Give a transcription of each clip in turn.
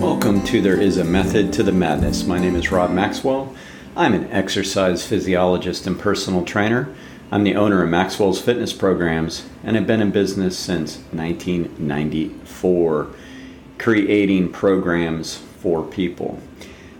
Welcome to There Is a Method to the Madness. My name is Rob Maxwell. I'm an exercise physiologist and personal trainer. I'm the owner of Maxwell's Fitness Programs and have been in business since 1994, creating programs for people.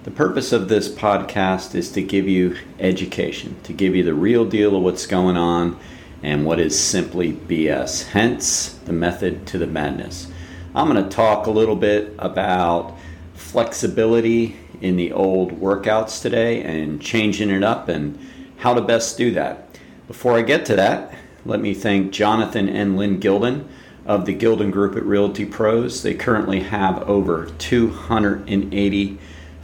The purpose of this podcast is to give you education, to give you the real deal of what's going on and what is simply BS, hence the method to the madness. I'm going to talk a little bit about flexibility in the old workouts today and changing it up and how to best do that. Before I get to that, let me thank Jonathan and Lynn Gilden of the Gilden Group at Realty Pros. They currently have over 280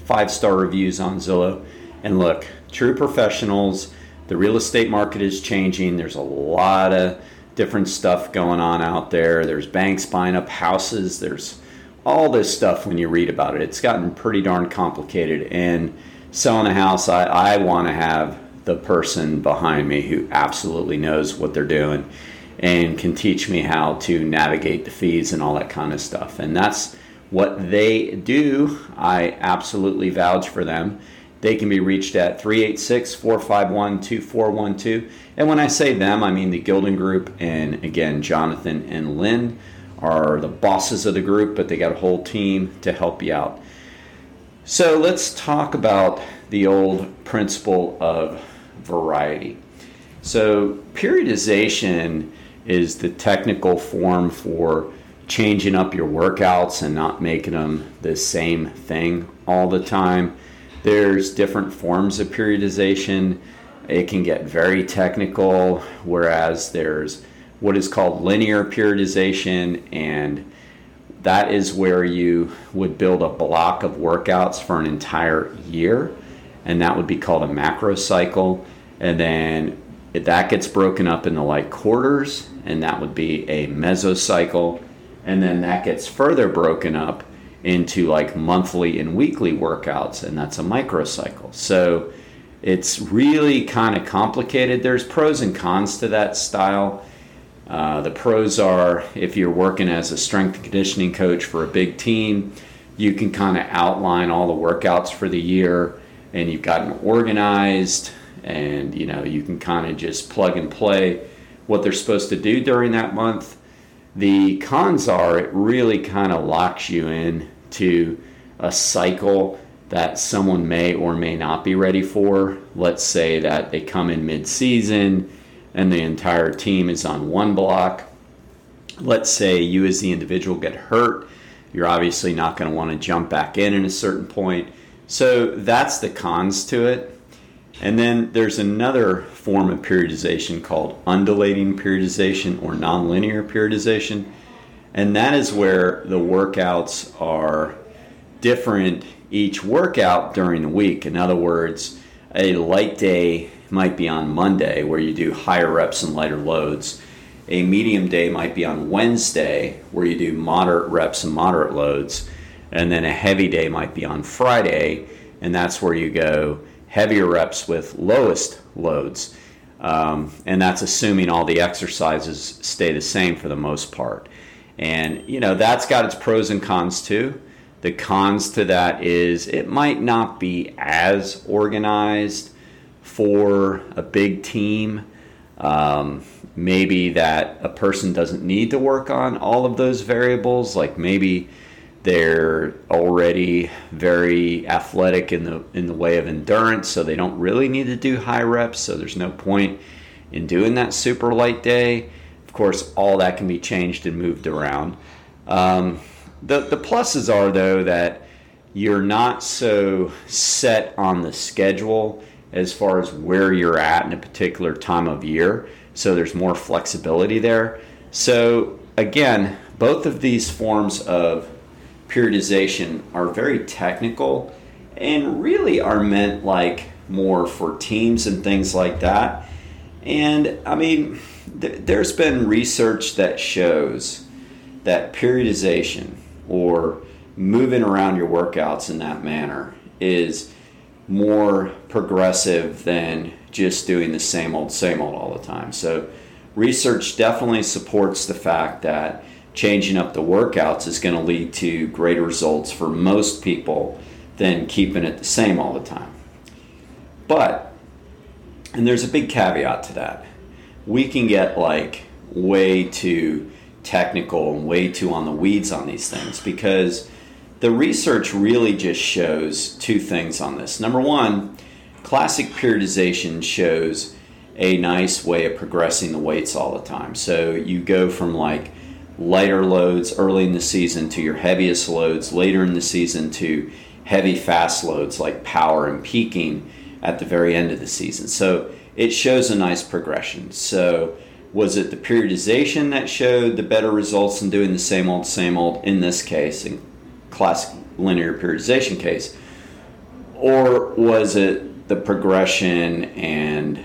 five star reviews on Zillow. And look, true professionals, the real estate market is changing. There's a lot of different stuff going on out there. There's banks buying up houses. There's all this stuff when you read about it. It's gotten pretty darn complicated. And selling a house, I, I want to have the person behind me who absolutely knows what they're doing and can teach me how to navigate the fees and all that kind of stuff. And that's what they do. I absolutely vouch for them. They can be reached at 386 451 2412. And when I say them, I mean the Gilden Group. And again, Jonathan and Lynn are the bosses of the group, but they got a whole team to help you out. So let's talk about the old principle of variety. So, periodization is the technical form for changing up your workouts and not making them the same thing all the time. There's different forms of periodization. It can get very technical, whereas there's what is called linear periodization, and that is where you would build a block of workouts for an entire year, and that would be called a macro cycle. And then that gets broken up into like quarters, and that would be a mesocycle. And then that gets further broken up into like monthly and weekly workouts, and that's a microcycle. So it's really kind of complicated. There's pros and cons to that style. Uh, the pros are if you're working as a strength conditioning coach for a big team, you can kind of outline all the workouts for the year and you've got them organized and you know you can kind of just plug and play what they're supposed to do during that month. The cons are it really kind of locks you in to a cycle that someone may or may not be ready for. Let's say that they come in mid-season and the entire team is on one block. Let's say you as the individual get hurt. You're obviously not going to want to jump back in at a certain point. So that's the cons to it. And then there's another form of periodization called undulating periodization or nonlinear periodization. And that is where the workouts are different each workout during the week. In other words, a light day might be on Monday where you do higher reps and lighter loads. A medium day might be on Wednesday where you do moderate reps and moderate loads. And then a heavy day might be on Friday, and that's where you go heavier reps with lowest loads. Um, and that's assuming all the exercises stay the same for the most part. And, you know, that's got its pros and cons too. The cons to that is it might not be as organized for a big team. Um, maybe that a person doesn't need to work on all of those variables. Like maybe they're already very athletic in the in the way of endurance, so they don't really need to do high reps. So there's no point in doing that super light day. Course, all that can be changed and moved around. Um, the the pluses are though that you're not so set on the schedule as far as where you're at in a particular time of year. So there's more flexibility there. So again, both of these forms of periodization are very technical and really are meant like more for teams and things like that. And I mean, th- there's been research that shows that periodization or moving around your workouts in that manner is more progressive than just doing the same old, same old all the time. So, research definitely supports the fact that changing up the workouts is going to lead to greater results for most people than keeping it the same all the time. But, and there's a big caveat to that, we can get like way too technical and way too on the weeds on these things because the research really just shows two things on this. Number one, classic periodization shows a nice way of progressing the weights all the time. So you go from like lighter loads early in the season to your heaviest loads later in the season to heavy fast loads like power and peaking at the very end of the season. So it shows a nice progression. So was it the periodization that showed the better results in doing the same old same old in this case in classic linear periodization case? Or was it the progression and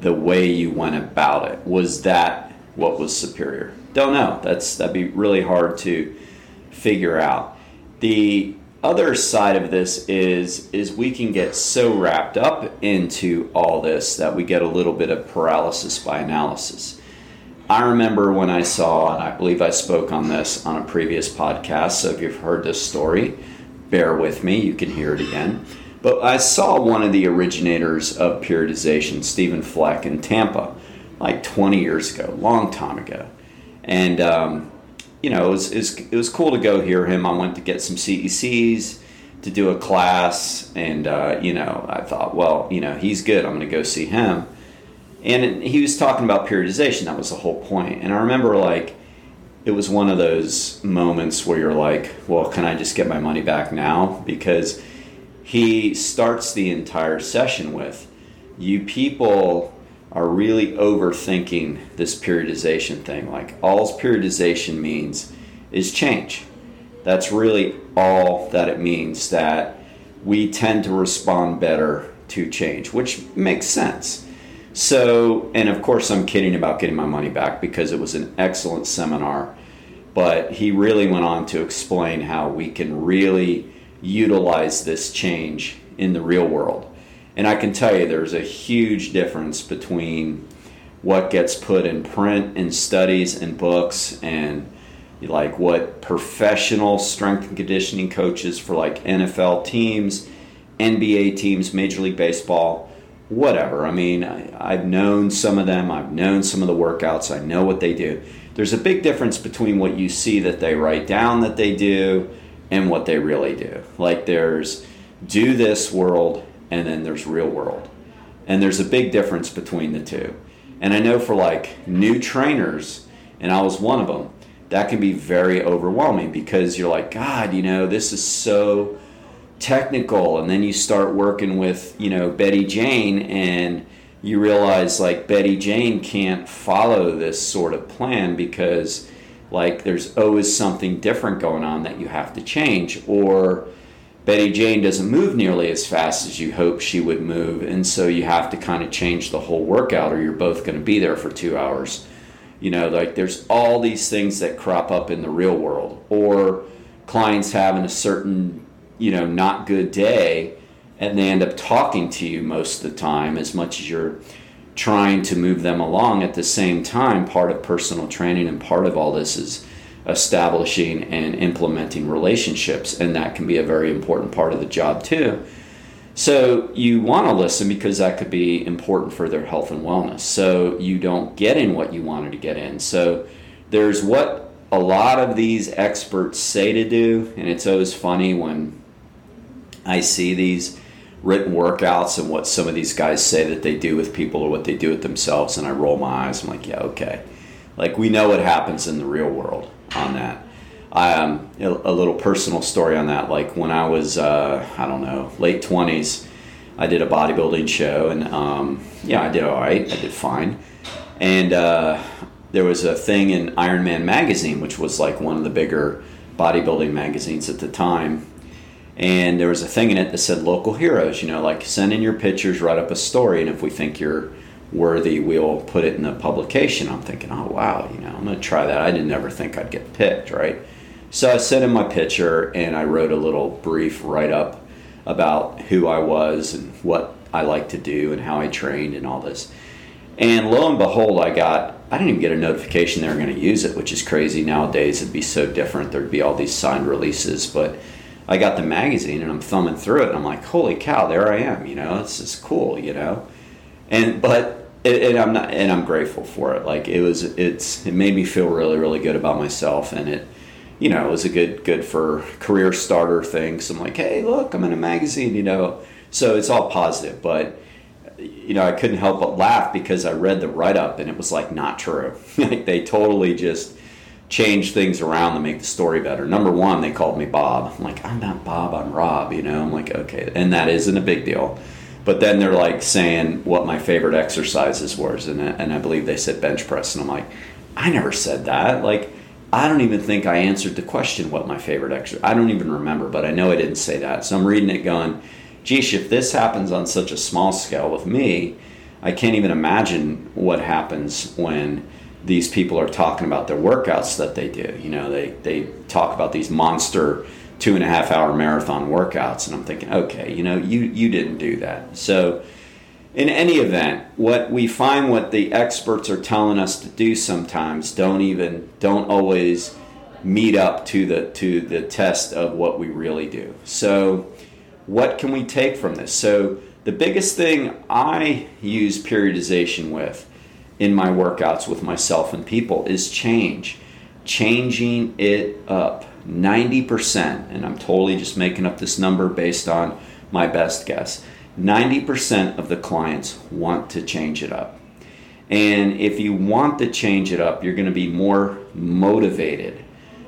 the way you went about it? Was that what was superior? Don't know. That's that'd be really hard to figure out. The other side of this is is we can get so wrapped up into all this that we get a little bit of paralysis by analysis. I remember when I saw, and I believe I spoke on this on a previous podcast, so if you've heard this story, bear with me, you can hear it again. But I saw one of the originators of periodization, Stephen Fleck, in Tampa, like 20 years ago, long time ago. And um, you know, it was, it was, it was cool to go hear him. I went to get some CECs to do a class, and uh, you know, I thought, well, you know, he's good. I'm going to go see him. And he was talking about periodization. That was the whole point. And I remember like it was one of those moments where you're like, well, can I just get my money back now? Because he starts the entire session with, you people are really overthinking this periodization thing. Like, all periodization means is change. That's really all that it means, that we tend to respond better to change, which makes sense. So, and of course, I'm kidding about getting my money back because it was an excellent seminar. But he really went on to explain how we can really utilize this change in the real world and I can tell you there's a huge difference between what gets put in print and studies and books and like what professional strength and conditioning coaches for like NFL teams, NBA teams, Major League Baseball, whatever. I mean, I, have known some of them, I've known some of the workouts, I know what they do. There's a big difference between what you see that they write down that they do and what they really do. Like, there's do this world and then there's real world. And there's a big difference between the two. And I know for like new trainers, and I was one of them, that can be very overwhelming because you're like, God, you know, this is so technical. And then you start working with, you know, Betty Jane and you realize like Betty Jane can't follow this sort of plan because like there's always something different going on that you have to change or Betty Jane doesn't move nearly as fast as you hope she would move, and so you have to kind of change the whole workout, or you're both going to be there for two hours. You know, like there's all these things that crop up in the real world, or clients having a certain, you know, not good day, and they end up talking to you most of the time as much as you're trying to move them along at the same time. Part of personal training and part of all this is establishing and implementing relationships, and that can be a very important part of the job too. So you want to listen because that could be important for their health and wellness. So you don't get in what you wanted to get in. So there's what a lot of these experts say to do, and it's always funny when I see these written workouts and what some of these guys say that they do with people or what they do with themselves, and I roll my eyes. I'm like, yeah, okay. Like we know what happens in the real world on that. Um, a little personal story on that. Like when I was, uh, I don't know, late twenties, I did a bodybuilding show, and um, yeah, I did all right. I did fine. And uh, there was a thing in Iron Man magazine, which was like one of the bigger bodybuilding magazines at the time. And there was a thing in it that said local heroes. You know, like send in your pictures, write up a story, and if we think you're worthy, we'll put it in the publication. I'm thinking, oh wow, you know, I'm gonna try that. I didn't ever think I'd get picked, right? So I sent in my picture and I wrote a little brief write up about who I was and what I like to do and how I trained and all this. And lo and behold, I got, I didn't even get a notification they were going to use it, which is crazy. Nowadays, it'd be so different. There'd be all these signed releases. But I got the magazine and I'm thumbing through it and I'm like, holy cow, there I am, you know, this is cool, you know? And, but, and I'm not, and I'm grateful for it. Like it was, it's, it made me feel really, really good about myself and it, you know, it was a good, good for career starter thing. So I'm like, hey, look, I'm in a magazine, you know? So it's all positive, but, you know, I couldn't help but laugh because I read the write up and it was like not true. like they totally just, change things around to make the story better. Number one, they called me Bob. I'm like, I'm not Bob, I'm Rob, you know? I'm like, okay. And that isn't a big deal. But then they're like saying what my favorite exercises was. And, and I believe they said bench press. And I'm like, I never said that. Like, I don't even think I answered the question what my favorite exercise. I don't even remember, but I know I didn't say that. So I'm reading it going, geez, if this happens on such a small scale with me, I can't even imagine what happens when these people are talking about their workouts that they do. You know, they, they talk about these monster two and a half hour marathon workouts, and I'm thinking, okay, you know, you, you didn't do that. So, in any event, what we find what the experts are telling us to do sometimes don't even don't always meet up to the to the test of what we really do. So, what can we take from this? So, the biggest thing I use periodization with in my workouts with myself and people is change. Changing it up. 90%, and I'm totally just making up this number based on my best guess. 90% of the clients want to change it up. And if you want to change it up, you're going to be more motivated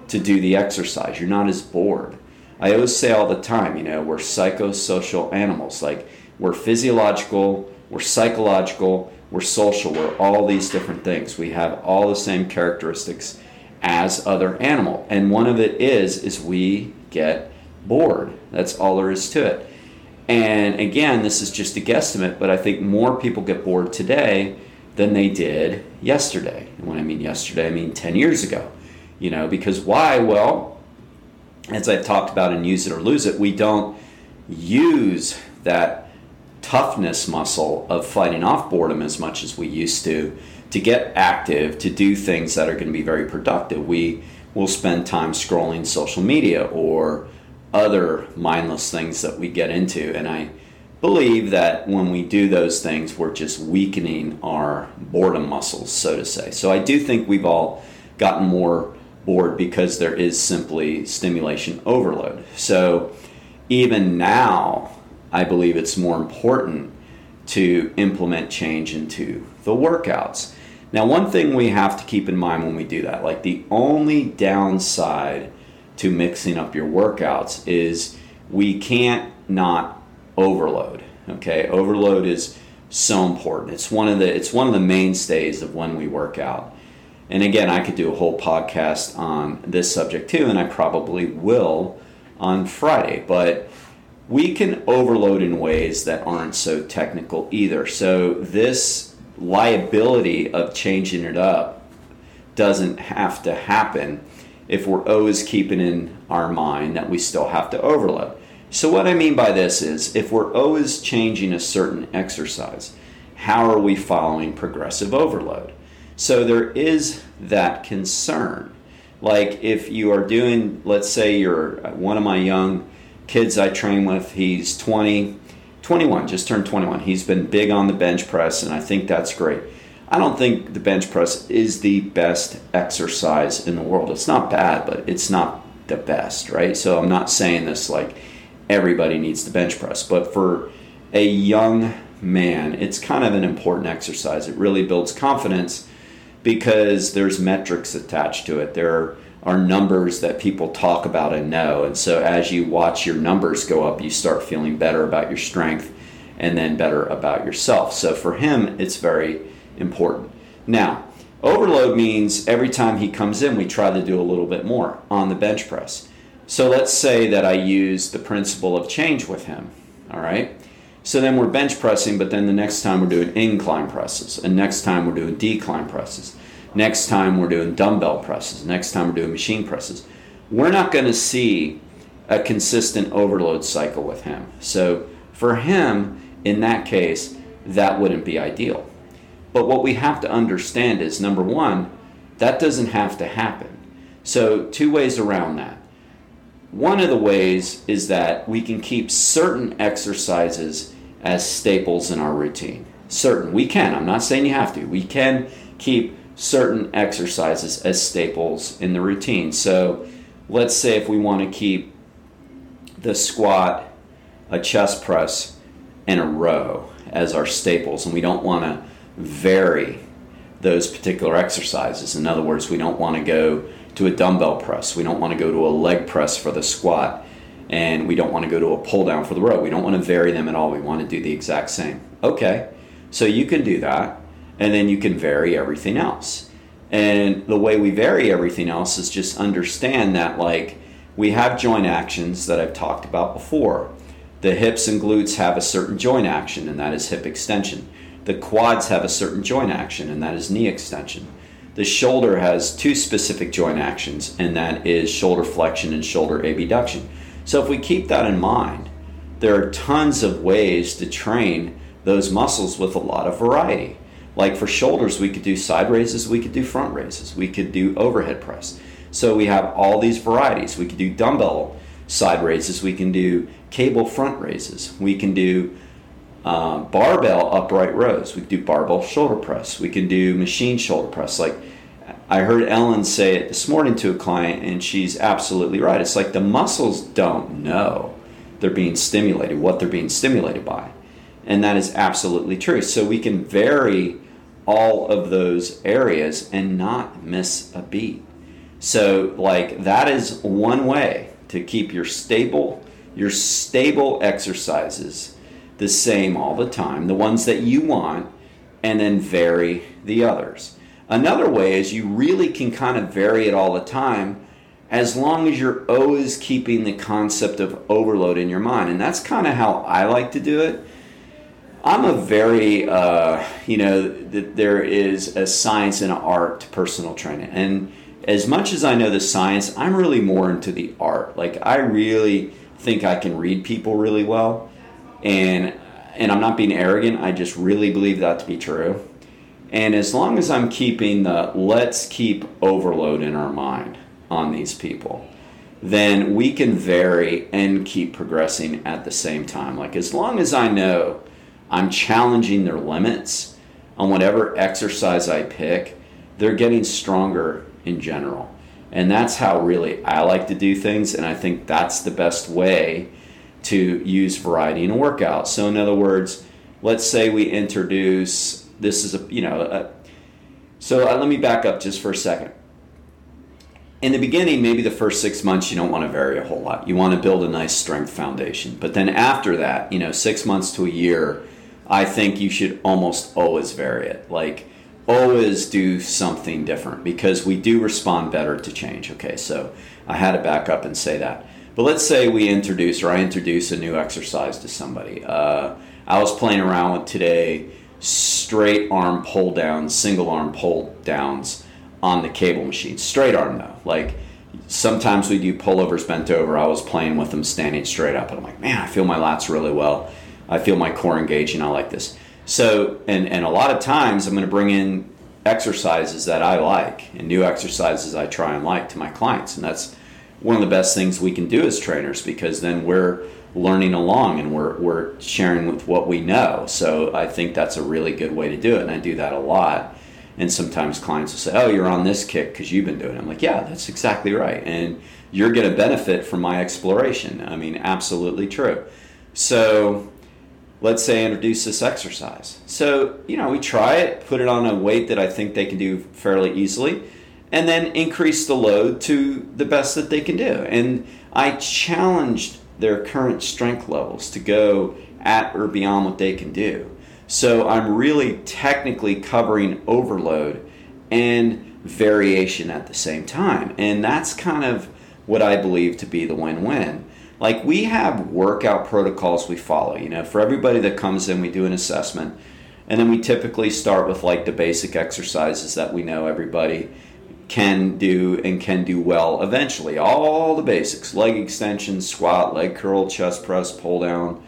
to do the exercise. You're not as bored. I always say all the time, you know, we're psychosocial animals. Like, we're physiological, we're psychological, we're social, we're all these different things. We have all the same characteristics as other animal. And one of it is is we get bored. That's all there is to it. And again, this is just a guesstimate, but I think more people get bored today than they did yesterday. And when I mean yesterday, I mean 10 years ago. You know, because why? Well, as I've talked about in Use It or Lose It, we don't use that toughness muscle of fighting off boredom as much as we used to to get active to do things that are going to be very productive we will spend time scrolling social media or other mindless things that we get into. And i believe that when we do those things we're just weakening our boredom muscles so to say. So i do think we've all gotten more bored because there is simply stimulation overload. So even now I believe it's more important to implement change into the workouts. Now, one thing we have to keep in mind when we do that, like the only downside to mixing up your workouts is we can't not overload. Okay, overload is so important. It's one of the it's one of the mainstays of when we work out. And again, I could do a whole podcast on this subject too, and I probably will on Friday. But we can overload in ways that aren't so technical either. So this liability of changing it up doesn't have to happen if we're always keeping in our mind that we still have to overload. So what I mean by this is if we're always changing a certain exercise, how are we following progressive overload? So there is that concern. Like if you are doing, let's say you're uh, one of my young kids I train with, he's 20, 21, just turned 21. He's been big on the bench press, and I think that's great. I don't think the bench press is the best exercise in the world. It's not bad, but it's not the best, right? So I'm not saying this like everybody needs the bench press, but for a young man, it's kind of an important exercise. It really builds confidence because there's metrics attached to it. There are are numbers that people talk about and know. And so as you watch your numbers go up, you start feeling better about your strength and then better about yourself. So for him, it's very important. Now, overload means every time he comes in, we try to do a little bit more on the bench press. So let's say that I use the principle of change with him. All right. So then we're bench pressing, but then the next time we're doing incline presses, and next time we're doing decline presses. Next time we're doing dumbbell presses. Next time we're doing machine presses. We're not going to see a consistent overload cycle with him. So for him, in that case, that wouldn't be ideal. But what we have to understand is number one, that doesn't have to happen. So, two ways around that. One of the ways is that we can keep certain exercises as staples in our routine. Certain, we can. I'm not saying you have to. We can keep certain exercises as staples in the routine. So, let's say if we want to keep the squat, a chest press, and a row as our staples, and we don't want to vary those particular exercises. In other words, we don't want to go to a dumbbell press, we don't want to go to a leg press for the squat, and we don't want to go to a pull down for the row. We don't want to vary them at all. We want to do the exact same. Okay, so you can do that, and then you can vary everything else. And the way we vary everything else is just understand that, like, we have joint actions that I've talked about before. The hips and glutes have a certain joint action, and that is hip extension. The quads have a certain joint action, and that is knee extension. The shoulder has two specific joint actions, and that is shoulder flexion and shoulder abduction. So, if we keep that in mind, there are tons of ways to train those muscles with a lot of variety. Like for shoulders, we could do side raises, we could do front raises, we could do overhead press. So we have all these varieties. We could do dumbbell side raises, we can do cable front raises, we can do uh, barbell upright rows, we can do barbell shoulder press, we can do machine shoulder press. Like I heard Ellen say it this morning to a client, and she's absolutely right. It's like the muscles don't know they're being stimulated, what they're being stimulated by. And that is absolutely true. So we can vary all of those areas and not miss a beat. So, like, that is one way to keep your stable, your stable exercises the same all the time, the ones that you want, and then vary the others. Another way is you really can kind of vary it all the time as long as you're always keeping the concept of overload in your mind. And that's kind of how I like to do it. I'm a very, uh, you know, that there is a science and an art to personal training. And as much as I know the science, I'm really more into the art. Like I really think I can read people really well, and and I'm not being arrogant. I just really believe that to be true. And as long as I'm keeping the let's keep overload in our mind on these people, then we can vary and keep progressing at the same time. Like as long as I know I'm challenging their limits on whatever exercise I pick, they're getting stronger in general. And that's how really I like to do things, and I think that's the best way to use variety in a workout. So, in other words, let's say we introduce this is a you know, a, so uh, let me back up just for a second. In the beginning, maybe the first six months, you don't want to vary a whole lot. You want to build a nice strength foundation. But then after that, you know, six months to a year, I think you should almost always vary it. Like, always do something different because we do respond better to change. Okay, so I had to back up and say that. But let's say we introduce or I introduce a new exercise to somebody. Uh, I was playing around with today straight arm pull downs, single arm pull downs on the cable machine. Straight arm though. Like sometimes we do pullovers bent over. I was playing with them standing straight up and I'm like, man, I feel my lats really well. I feel my core engaging. I like this. So, and, and a lot of times I'm going to bring in exercises that I like and new exercises I try and like to my clients. And that's one of the best things we can do as trainers because then we're learning along and we're, we're sharing with what we know. So I think that's a really good way to do it. And I do that a lot. And sometimes clients will say, Oh, you're on this kick because you've been doing it. I'm like, Yeah, that's exactly right. And you're going to benefit from my exploration. I mean, absolutely true. So let's say introduce this exercise. So, you know, we try it, put it on a weight that I think they can do fairly easily, and then increase the load to the best that they can do. And I challenged their current strength levels to go at or beyond what they can do. So I'm really technically covering overload and variation at the same time. And that's kind of what I believe to be the win win like we have workout protocols we follow you know for everybody that comes in we do an assessment and then we typically start with like the basic exercises that we know everybody can do and can do well eventually all the basics leg extension squat leg curl chest press pull down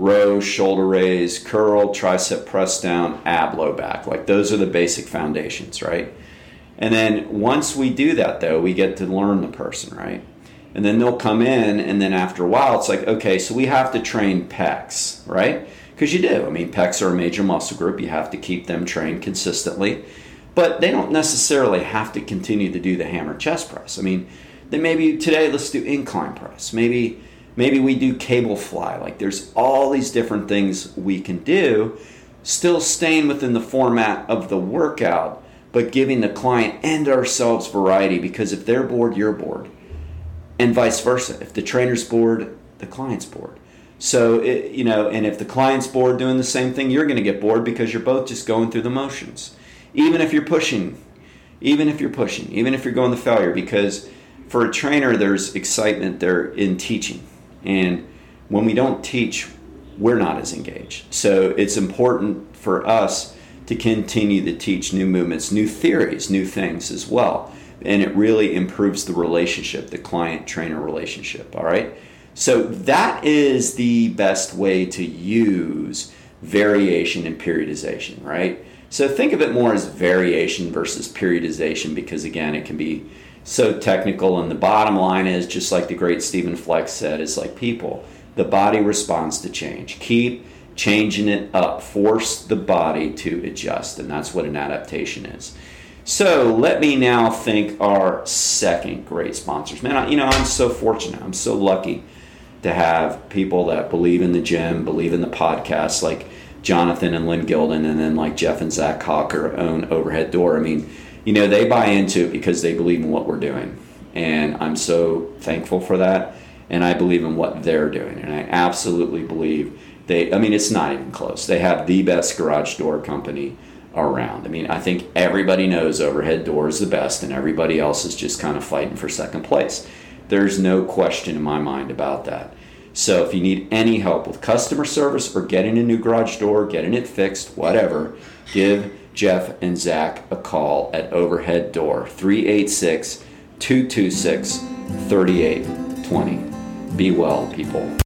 row, shoulder raise, curl, tricep press down, ab low back. Like those are the basic foundations, right? And then once we do that, though, we get to learn the person, right? And then they'll come in, and then after a while, it's like, okay, so we have to train pecs, right? Because you do. I mean, pecs are a major muscle group. You have to keep them trained consistently. But they don't necessarily have to continue to do the hammer chest press. I mean, then maybe today let's do incline press. Maybe maybe we do cable fly. Like there's all these different things we can do, still staying within the format of the workout, but giving the client and ourselves variety because if they're bored, you're bored. And vice versa. If the trainer's bored, the client's bored. So, it, you know, and if the client's bored doing the same thing, you're going to get bored because you're both just going through the motions. Even if you're pushing, even if you're pushing, even if you're going to failure, because for a trainer, there's excitement there in teaching. And when we don't teach, we're not as engaged. So it's important for us to continue to teach new movements, new theories, new things as well. And it really improves the relationship, the client trainer relationship. All right. So that is the best way to use variation and periodization, right? So think of it more as variation versus periodization because, again, it can be so technical. And the bottom line is just like the great Stephen Fleck said, it's like people, the body responds to change. Keep changing it up, force the body to adjust, and that's what an adaptation is. So let me now thank our second great sponsors. Man, I, you know, I'm so fortunate. I'm so lucky to have people that believe in the gym, believe in the podcast, like Jonathan and Lynn Gilden, and then like Jeff and Zach Cocker own Overhead Door. I mean, you know, they buy into it because they believe in what we're doing. And I'm so thankful for that. And I believe in what they're doing. And I absolutely believe they, I mean, it's not even close. They have the best garage door company around. I mean, I think everybody knows overhead door is the best, and everybody else is just kind of fighting for second place. There's no question in my mind about that. So if you need any help with customer service or getting a new garage door, getting it fixed, whatever, give Jeff and Zach a call at Overhead Door 386 226 3820. Be well, people.